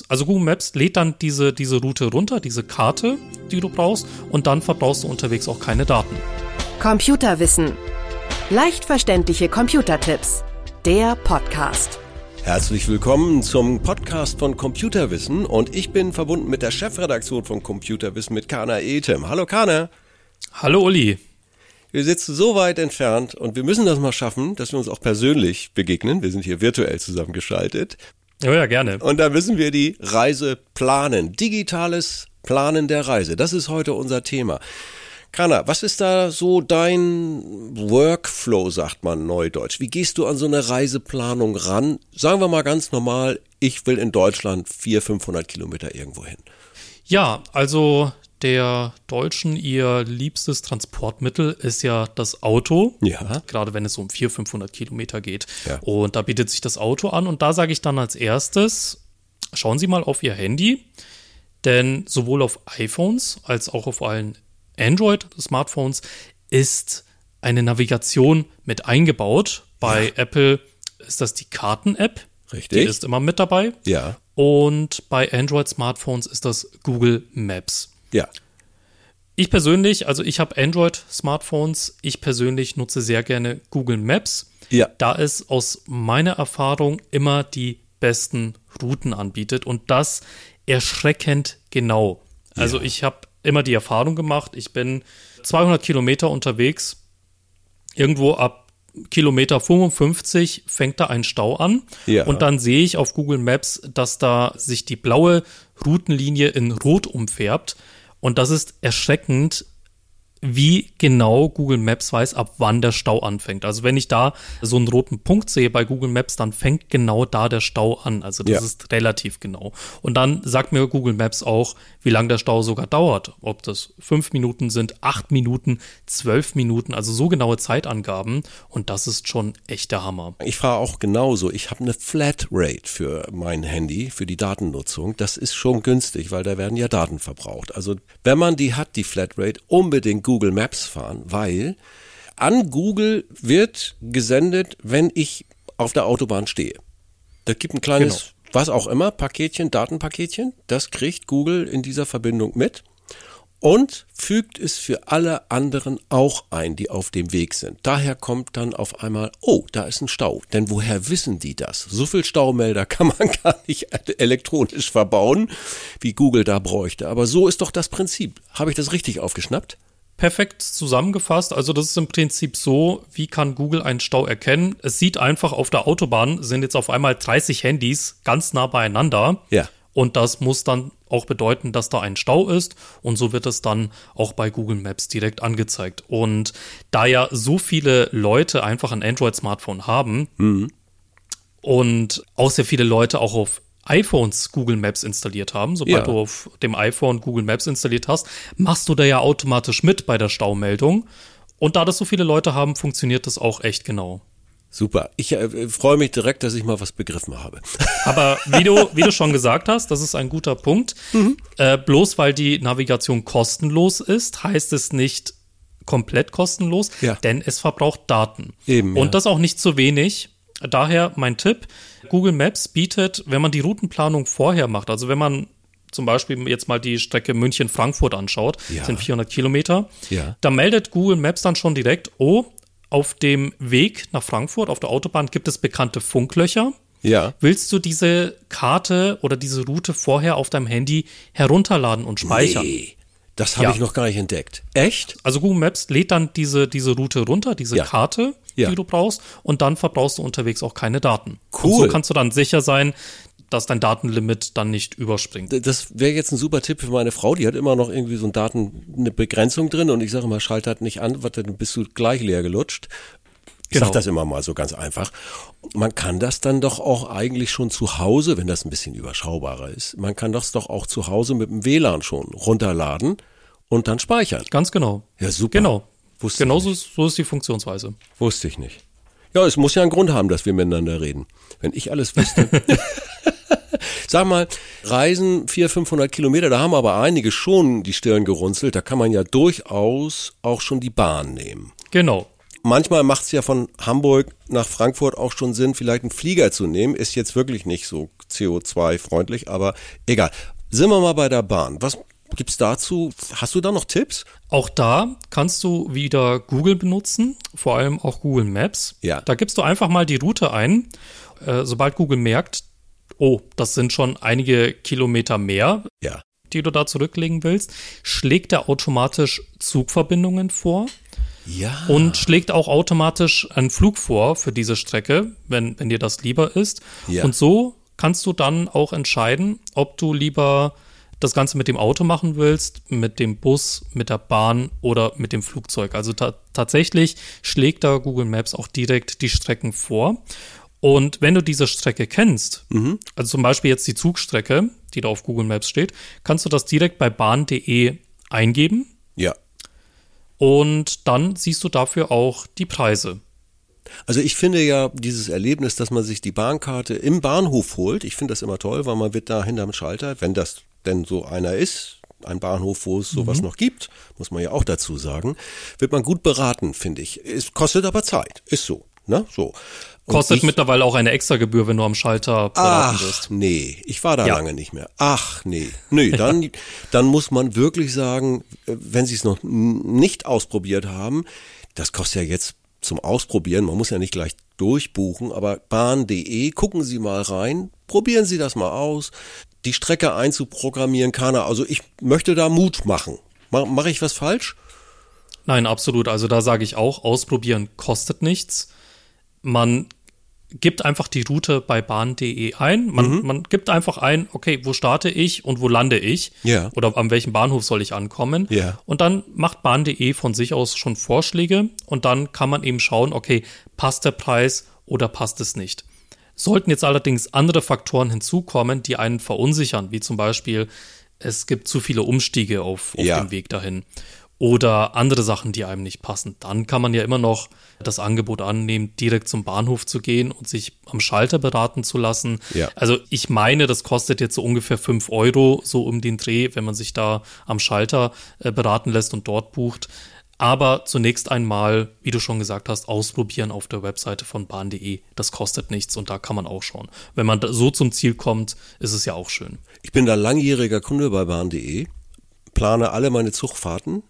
Maps, also Google Maps lädt dann diese, diese Route runter, diese Karte, die du brauchst, und dann verbrauchst du unterwegs auch keine Daten. Computerwissen. Leicht verständliche Computertipps. Der Podcast. Herzlich willkommen zum Podcast von Computerwissen und ich bin verbunden mit der Chefredaktion von Computerwissen mit Kana Ethem. Hallo Kana. Hallo Uli. Wir sitzen so weit entfernt und wir müssen das mal schaffen, dass wir uns auch persönlich begegnen. Wir sind hier virtuell zusammengeschaltet. Ja, ja, gerne. Und da müssen wir die Reise planen. Digitales Planen der Reise. Das ist heute unser Thema. Kana, was ist da so dein Workflow, sagt man neudeutsch? Wie gehst du an so eine Reiseplanung ran? Sagen wir mal ganz normal, ich will in Deutschland 400, 500 Kilometer irgendwo hin. Ja, also der Deutschen ihr liebstes Transportmittel ist ja das Auto. Ja. Gerade wenn es um 400, 500 Kilometer geht. Ja. Und da bietet sich das Auto an. Und da sage ich dann als erstes, schauen Sie mal auf Ihr Handy. Denn sowohl auf iPhones als auch auf allen Android-Smartphones ist eine Navigation mit eingebaut. Bei Ja. Apple ist das die Karten-App. Richtig. Die ist immer mit dabei. Ja. Und bei Android-Smartphones ist das Google Maps. Ja. Ich persönlich, also ich habe Android-Smartphones, ich persönlich nutze sehr gerne Google Maps, Ja. da es aus meiner Erfahrung immer die besten Routen anbietet und das erschreckend genau. Also Ja. ich habe immer die Erfahrung gemacht, ich bin 200 Kilometer unterwegs, irgendwo ab Kilometer 55 fängt da ein Stau an Ja. und dann sehe ich auf Google Maps, dass da sich die blaue Routenlinie in Rot umfärbt und das ist erschreckend, wie genau Google Maps weiß, ab wann der Stau anfängt. Also wenn ich da so einen roten Punkt sehe bei Google Maps, dann fängt genau da der Stau an. Also das Ja. ist relativ genau. Und dann sagt mir Google Maps auch, wie lange der Stau sogar dauert. Ob das fünf Minuten sind, acht Minuten, zwölf Minuten, also so genaue Zeitangaben. Und das ist schon echt der Hammer. Ich fahre auch genauso. Ich habe eine Flatrate für mein Handy, für die Datennutzung. Das ist schon günstig, weil da werden ja Daten verbraucht. Also wenn man die hat, die Flatrate, unbedingt Google Maps fahren, weil an Google wird gesendet, wenn ich auf der Autobahn stehe. Da gibt ein kleines, was auch immer, Paketchen, Datenpaketchen. Das kriegt Google in dieser Verbindung mit und fügt es für alle anderen auch ein, die auf dem Weg sind. Daher kommt dann auf einmal, oh, da ist ein Stau. Denn woher wissen die das? So viel Staumelder kann man gar nicht elektronisch verbauen, wie Google da bräuchte. Aber so ist doch das Prinzip. Habe ich das richtig aufgeschnappt? Perfekt zusammengefasst. Also das ist im Prinzip so, wie kann Google einen Stau erkennen? Es sieht einfach auf der Autobahn sind jetzt auf einmal 30 Handys ganz nah beieinander. Ja. Und das muss dann auch bedeuten, dass da ein Stau ist. Und so wird es dann auch bei Google Maps direkt angezeigt. Und da ja so viele Leute einfach ein Android-Smartphone haben und auch sehr viele Leute auch auf iPhones Google Maps installiert haben. Sobald Ja. du auf dem iPhone Google Maps installiert hast, machst du da ja automatisch mit bei der Staumeldung. Und da das so viele Leute haben, funktioniert das auch echt genau. Super. Ich äh, freue mich direkt, dass ich mal was begriffen habe. Aber wie du, wie du schon gesagt hast, das ist ein guter Punkt. Mhm. Äh, bloß weil die Navigation kostenlos ist, heißt es nicht komplett kostenlos, Ja. denn es verbraucht Daten. Eben, Und ja. das auch nicht zu wenig. Daher mein Tipp, Google Maps bietet, wenn man die Routenplanung vorher macht, also wenn man zum Beispiel jetzt mal die Strecke München-Frankfurt anschaut, Ja. sind 400 Kilometer, Ja. da meldet Google Maps dann schon direkt, oh, auf dem Weg nach Frankfurt, auf der Autobahn gibt es bekannte Funklöcher. Ja. Willst du diese Karte oder diese Route vorher auf deinem Handy herunterladen und speichern? Nee, das habe Ja. ich noch gar nicht entdeckt. Echt? Also Google Maps lädt dann diese, diese Route runter, diese Ja. Karte, Ja. die du brauchst, und dann verbrauchst du unterwegs auch keine Daten. Cool. Und so kannst du dann sicher sein, dass dein Datenlimit dann nicht überspringt. Das wäre jetzt ein super Tipp für meine Frau. Die hat immer noch irgendwie so ein Daten, eine Begrenzung drin und ich sage immer, schalt halt nicht an, warte, dann bist du gleich leer gelutscht. Ich Genau. sag das immer mal so ganz einfach. Man kann das dann doch auch eigentlich schon zu Hause, wenn das ein bisschen überschaubarer ist, man kann das doch auch zu Hause mit dem WLAN schon runterladen und dann speichern. Ganz genau. Ja, super. Genau. Wusste genau so, ist- so ist die Funktionsweise. Wusste ich nicht. Ja, es muss ja einen Grund haben, dass wir miteinander reden. Wenn ich alles wüsste. Sag mal, Reisen 400, 500 Kilometer, da haben aber einige schon die Stirn gerunzelt. Da kann man ja durchaus auch schon die Bahn nehmen. Genau. Manchmal macht es ja von Hamburg nach Frankfurt auch schon Sinn, vielleicht einen Flieger zu nehmen. Ist jetzt wirklich nicht so CO2-freundlich, aber egal. Sind wir mal bei der Bahn. Was gibt's dazu? Hast du da noch Tipps? Auch da kannst du wieder Google benutzen, vor allem auch Google Maps. Ja. Da gibst du einfach mal die Route ein. Äh, sobald Google merkt, oh, das sind schon einige Kilometer mehr, Ja. die du da zurücklegen willst, schlägt er automatisch Zugverbindungen vor Ja. und schlägt auch automatisch einen Flug vor für diese Strecke, wenn, wenn dir das lieber ist. Ja. Und so kannst du dann auch entscheiden, ob du lieber das Ganze mit dem Auto machen willst, mit dem Bus, mit der Bahn oder mit dem Flugzeug. Also ta tatsächlich schlägt da Google Maps auch direkt die Strecken vor. Und wenn du diese Strecke kennst, also zum Beispiel jetzt die Zugstrecke, die da auf Google Maps steht, kannst du das direkt bei bahn.de eingeben ja. Und dann siehst du dafür auch die Preise. Also ich finde ja dieses Erlebnis, dass man sich die Bahnkarte im Bahnhof holt, ich finde das immer toll, weil man wird da hinterm Schalter, wenn das denn so einer ist, ein Bahnhof, wo es sowas noch gibt, muss man ja auch dazu sagen, wird man gut beraten, finde ich. Es kostet aber Zeit, ist so, ne? So. Und Kostet ich, mittlerweile auch eine Extragebühr, wenn du am Schalter beraten Ach, wirst. nee, ich war da Ja. lange nicht mehr. Ach, nee. Nee, dann, dann muss man wirklich sagen, äh, wenn Sie es noch nicht ausprobiert haben, das kostet ja jetzt zum Ausprobieren, man muss ja nicht gleich durchbuchen, aber bahn.de, gucken Sie mal rein, probieren Sie das mal aus. Die Strecke einzuprogrammieren, keiner. Also ich möchte da Mut machen. Mache mach ich was falsch? Nein, absolut. Also da sage ich auch, ausprobieren kostet nichts. Man gibt einfach die Route bei bahn.de ein. Man, man gibt einfach ein, okay, wo starte ich und wo lande ich? Ja. Oder an welchem Bahnhof soll ich ankommen? Ja. Und dann macht bahn.de von sich aus schon Vorschläge und dann kann man eben schauen, okay, passt der Preis oder passt es nicht. Sollten jetzt allerdings andere Faktoren hinzukommen, die einen verunsichern, wie zum Beispiel, es gibt zu viele Umstiege auf, auf Ja. dem Weg dahin oder andere Sachen, die einem nicht passen, dann kann man ja immer noch das Angebot annehmen, direkt zum Bahnhof zu gehen und sich am Schalter beraten zu lassen. Ja. Also ich meine, das kostet jetzt so ungefähr fünf Euro, so um den Dreh, wenn man sich da am Schalter äh, beraten lässt und dort bucht. Aber zunächst einmal, wie du schon gesagt hast, ausprobieren auf der Webseite von bahn.de. Das kostet nichts und da kann man auch schauen. Wenn man so zum Ziel kommt, ist es ja auch schön. Ich bin da langjähriger Kunde bei bahn.de, plane alle meine Zugfahrten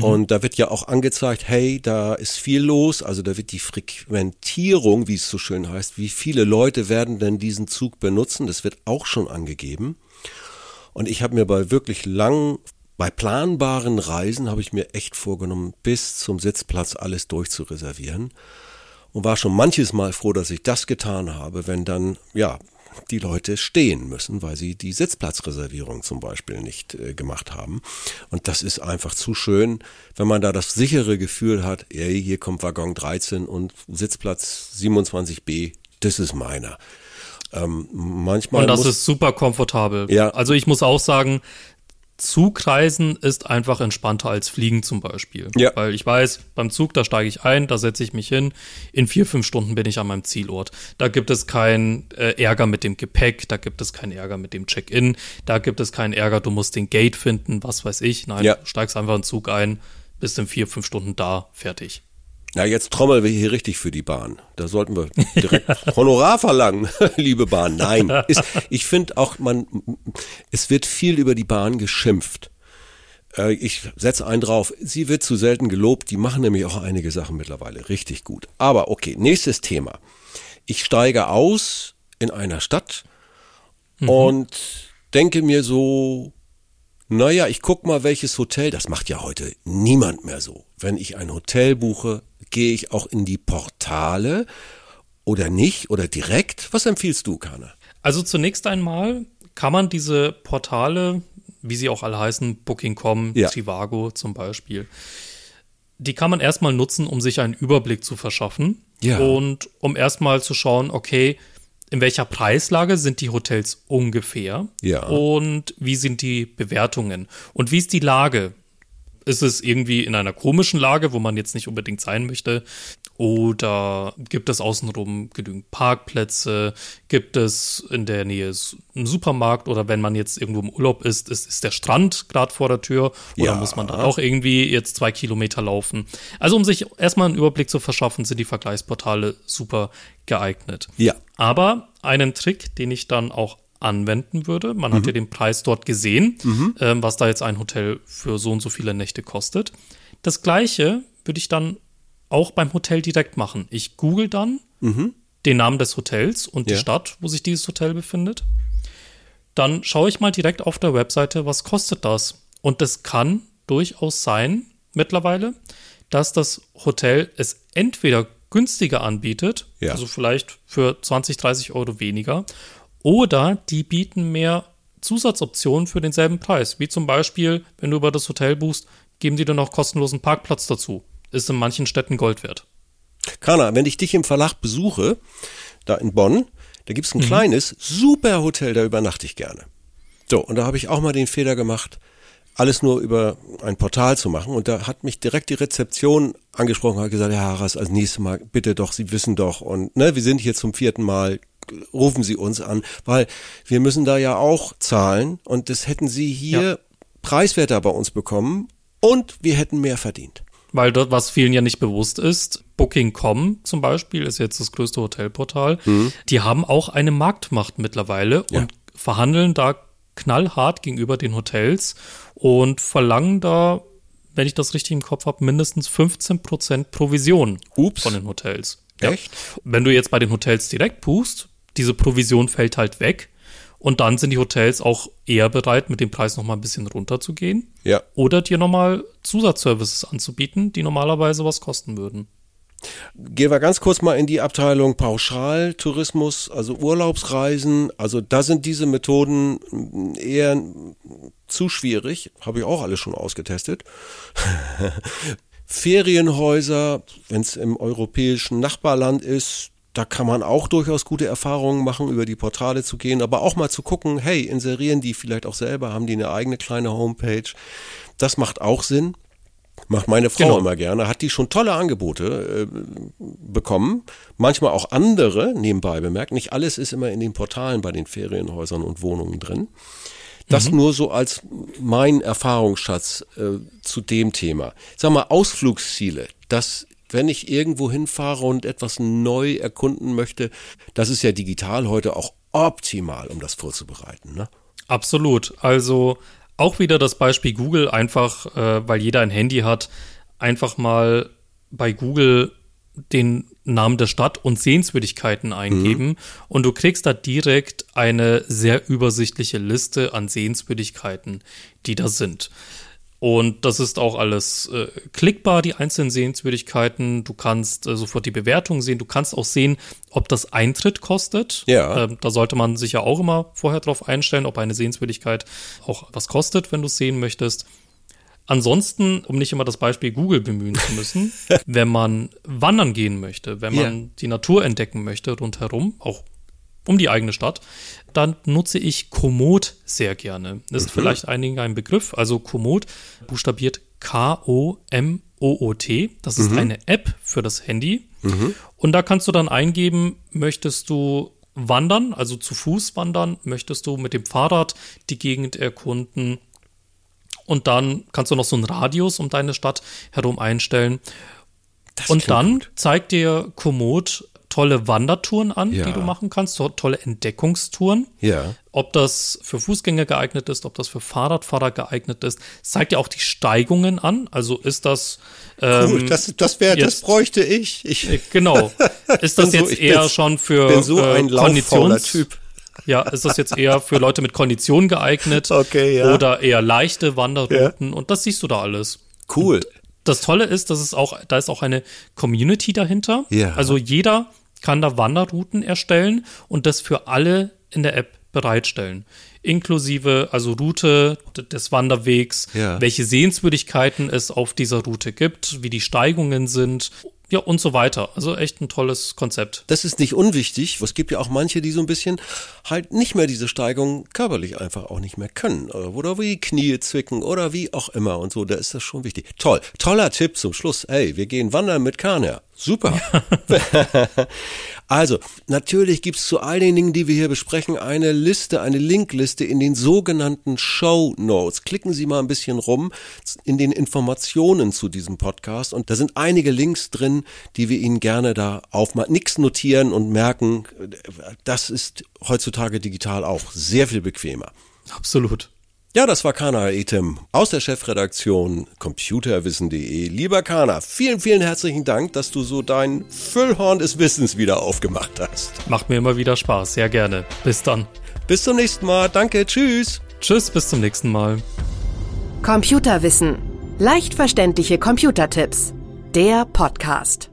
und da wird ja auch angezeigt, hey, da ist viel los, also da wird die Frequentierung, wie es so schön heißt, wie viele Leute werden denn diesen Zug benutzen, das wird auch schon angegeben. Und ich habe mir bei wirklich langen, bei planbaren Reisen habe ich mir echt vorgenommen, bis zum Sitzplatz alles durchzureservieren. Und war schon manches Mal froh, dass ich das getan habe, wenn dann, ja, die Leute stehen müssen, weil sie die Sitzplatzreservierung zum Beispiel nicht äh, gemacht haben. Und das ist einfach zu schön, wenn man da das sichere Gefühl hat, ey, hier kommt Waggon 13 und Sitzplatz 27b, das ist meiner. Ähm, manchmal Und das muss, ist super komfortabel. Ja. Also ich muss auch sagen, Zugreisen ist einfach entspannter als Fliegen zum Beispiel. Ja. Weil ich weiß, beim Zug, da steige ich ein, da setze ich mich hin, in vier, fünf Stunden bin ich an meinem Zielort. Da gibt es keinen äh, Ärger mit dem Gepäck, da gibt es keinen Ärger mit dem Check-in, da gibt es keinen Ärger, du musst den Gate finden, was weiß ich. Nein, Ja. du steigst einfach in den Zug ein, bist in vier, fünf Stunden da, fertig. Na, jetzt trommeln wir hier richtig für die Bahn. Da sollten wir direkt Honorar verlangen, liebe Bahn. Nein, ist, ich finde auch, man, es wird viel über die Bahn geschimpft. Äh, Ich setze einen drauf. Sie wird zu selten gelobt. Die machen nämlich auch einige Sachen mittlerweile richtig gut. Aber okay, nächstes Thema. Ich steige aus in einer Stadt und denke mir so, naja, ich guck mal, welches Hotel, das macht ja heute niemand mehr so. Wenn ich ein Hotel buche, gehe ich auch in die Portale oder nicht oder direkt. Was empfiehlst du, Kana? Also zunächst einmal kann man diese Portale, wie sie auch alle heißen, Booking.com, Ja. Trivago zum Beispiel, die kann man erstmal nutzen, um sich einen Überblick zu verschaffen Ja. und um erstmal zu schauen, okay, in welcher Preislage sind die Hotels ungefähr Ja. und wie sind die Bewertungen und wie ist die Lage. Ist es irgendwie in einer komischen Lage, wo man jetzt nicht unbedingt sein möchte? Oder gibt es außenrum genügend Parkplätze? Gibt es in der Nähe einen Supermarkt? Oder wenn man jetzt irgendwo im Urlaub ist, ist, ist der Strand gerade vor der Tür? Oder Ja. muss man da auch irgendwie jetzt zwei Kilometer laufen? Also um sich erstmal einen Überblick zu verschaffen, sind die Vergleichsportale super geeignet. Ja. Aber einen Trick, den ich dann auch anwenden würde, man hat ja den Preis dort gesehen, ähm, was da jetzt ein Hotel für so und so viele Nächte kostet. Das gleiche würde ich dann auch beim Hotel direkt machen. Ich google dann den Namen des Hotels und die Ja. Stadt, wo sich dieses Hotel befindet. Dann schaue ich mal direkt auf der Webseite, was kostet das? Und es kann durchaus sein, mittlerweile, dass das Hotel es entweder günstiger anbietet, Ja. also vielleicht für 20, 30 Euro weniger, oder die bieten mehr Zusatzoptionen für denselben Preis. Wie zum Beispiel, wenn du über das Hotel buchst, geben die dir noch kostenlosen Parkplatz dazu. Ist in manchen Städten Gold wert. Kana, wenn ich dich im Verlag besuche, da in Bonn, da gibt's ein kleines, super Hotel, da übernachte ich gerne. So, und da habe ich auch mal den Fehler gemacht, alles nur über ein Portal zu machen. Und da hat mich direkt die Rezeption angesprochen, hat gesagt, Herr Harras, als nächstes Mal bitte doch, Sie wissen doch. Und ne, wir sind hier zum vierten Mal, rufen Sie uns an, weil wir müssen da ja auch zahlen. Und das hätten Sie hier Ja. preiswerter bei uns bekommen und wir hätten mehr verdient. Weil dort, was vielen ja nicht bewusst ist, Booking.com zum Beispiel ist jetzt das größte Hotelportal. Die haben auch eine Marktmacht mittlerweile Ja. und verhandeln da knallhart gegenüber den Hotels und verlangen da, wenn ich das richtig im Kopf habe, mindestens 15% Provision Ups. von den Hotels. Echt? Wenn du jetzt bei den Hotels direkt buchst, diese Provision fällt halt weg. Und dann sind die Hotels auch eher bereit, mit dem Preis noch mal ein bisschen runterzugehen. Ja. Oder dir nochmal Zusatzservices anzubieten, die normalerweise was kosten würden. Gehen wir ganz kurz mal in die Abteilung Pauschaltourismus, also Urlaubsreisen. Also da sind diese Methoden eher zu schwierig. Habe ich auch alles schon ausgetestet. Ferienhäuser, wenn es im europäischen Nachbarland ist, da kann man auch durchaus gute Erfahrungen machen, über die Portale zu gehen, aber auch mal zu gucken, hey, inserieren die vielleicht auch selber, haben die eine eigene kleine Homepage. Das macht auch Sinn. Macht meine Frau Genau. immer gerne. Hat die schon tolle Angebote äh, bekommen. Manchmal auch andere, nebenbei bemerkt. Nicht alles ist immer in den Portalen bei den Ferienhäusern und Wohnungen drin. Das nur so als mein Erfahrungsschatz äh, zu dem Thema. Sag mal, Ausflugsziele. Das, wenn ich irgendwo hinfahre und etwas neu erkunden möchte, das ist ja digital heute auch optimal, um das vorzubereiten. Ne? Absolut. Also auch wieder das Beispiel Google, einfach, äh, weil jeder ein Handy hat, einfach mal bei Google den Namen der Stadt und Sehenswürdigkeiten eingeben und du kriegst da direkt eine sehr übersichtliche Liste an Sehenswürdigkeiten, die da sind. Und das ist auch alles äh, klickbar, die einzelnen Sehenswürdigkeiten. Du kannst äh, sofort die Bewertung sehen. Du kannst auch sehen, ob das Eintritt kostet. Ja. Ähm, da sollte man sich ja auch immer vorher drauf einstellen, ob eine Sehenswürdigkeit auch was kostet, wenn du es sehen möchtest. Ansonsten, um nicht immer das Beispiel Google bemühen zu müssen, wenn man wandern gehen möchte, wenn man Ja. die Natur entdecken möchte rundherum, auch um die eigene Stadt, dann nutze ich Komoot sehr gerne. Das ist vielleicht einigen ein Begriff. Also Komoot buchstabiert K-O-M-O-O-T. Das ist eine App für das Handy. Und da kannst du dann eingeben, möchtest du wandern, also zu Fuß wandern, möchtest du mit dem Fahrrad die Gegend erkunden, und dann kannst du noch so einen Radius um deine Stadt herum einstellen. Das und dann gut. zeigt dir Komoot tolle Wandertouren an, Ja. die du machen kannst, to tolle Entdeckungstouren. Ja. Ob das für Fußgänger geeignet ist, ob das für Fahrradfahrer geeignet ist, zeigt dir auch die Steigungen an. Also ist das ähm, Cool, das, das wäre, das bräuchte ich. Ich äh, genau. Ist das so- jetzt ich bin- eher schon für bin so äh, ein lauffauler Konditions- Typ. Ja, ist das jetzt eher für Leute mit Kondition geeignet? Okay, ja. Oder eher leichte Wanderrouten? Und das siehst du da alles. Cool. Das Tolle ist, dass es auch, da ist auch eine Community dahinter. Ja. Also jeder kann da Wanderrouten erstellen und das für alle in der App bereitstellen. Inklusive, also Route des Wanderwegs, Ja. welche Sehenswürdigkeiten es auf dieser Route gibt, wie die Steigungen sind. Ja, und so weiter. Also echt ein tolles Konzept. Das ist nicht unwichtig. Es gibt ja auch manche, die so ein bisschen halt nicht mehr diese Steigung körperlich einfach auch nicht mehr können. Oder wie Knie zwicken oder wie auch immer und so. Da ist das schon wichtig. Toll. Toller Tipp zum Schluss. Ey, wir gehen wandern mit Kaner. Super. also, natürlich gibt's zu all den Dingen, die wir hier besprechen, eine Liste, eine Linkliste in den sogenannten Show Notes. Klicken Sie mal ein bisschen rum in den Informationen zu diesem Podcast und da sind einige Links drin, die wir Ihnen gerne da aufmachen. Nix notieren und merken, das ist heutzutage digital auch sehr viel bequemer. Absolut. Ja, das war Kana Etem aus der Chefredaktion computerwissen.de. Lieber Kana, vielen, vielen herzlichen Dank, dass du so dein Füllhorn des Wissens wieder aufgemacht hast. Macht mir immer wieder Spaß, sehr gerne. Bis dann. Bis zum nächsten Mal. Danke, tschüss. Tschüss, bis zum nächsten Mal. Computerwissen. Leicht verständliche Computertipps. Der Podcast.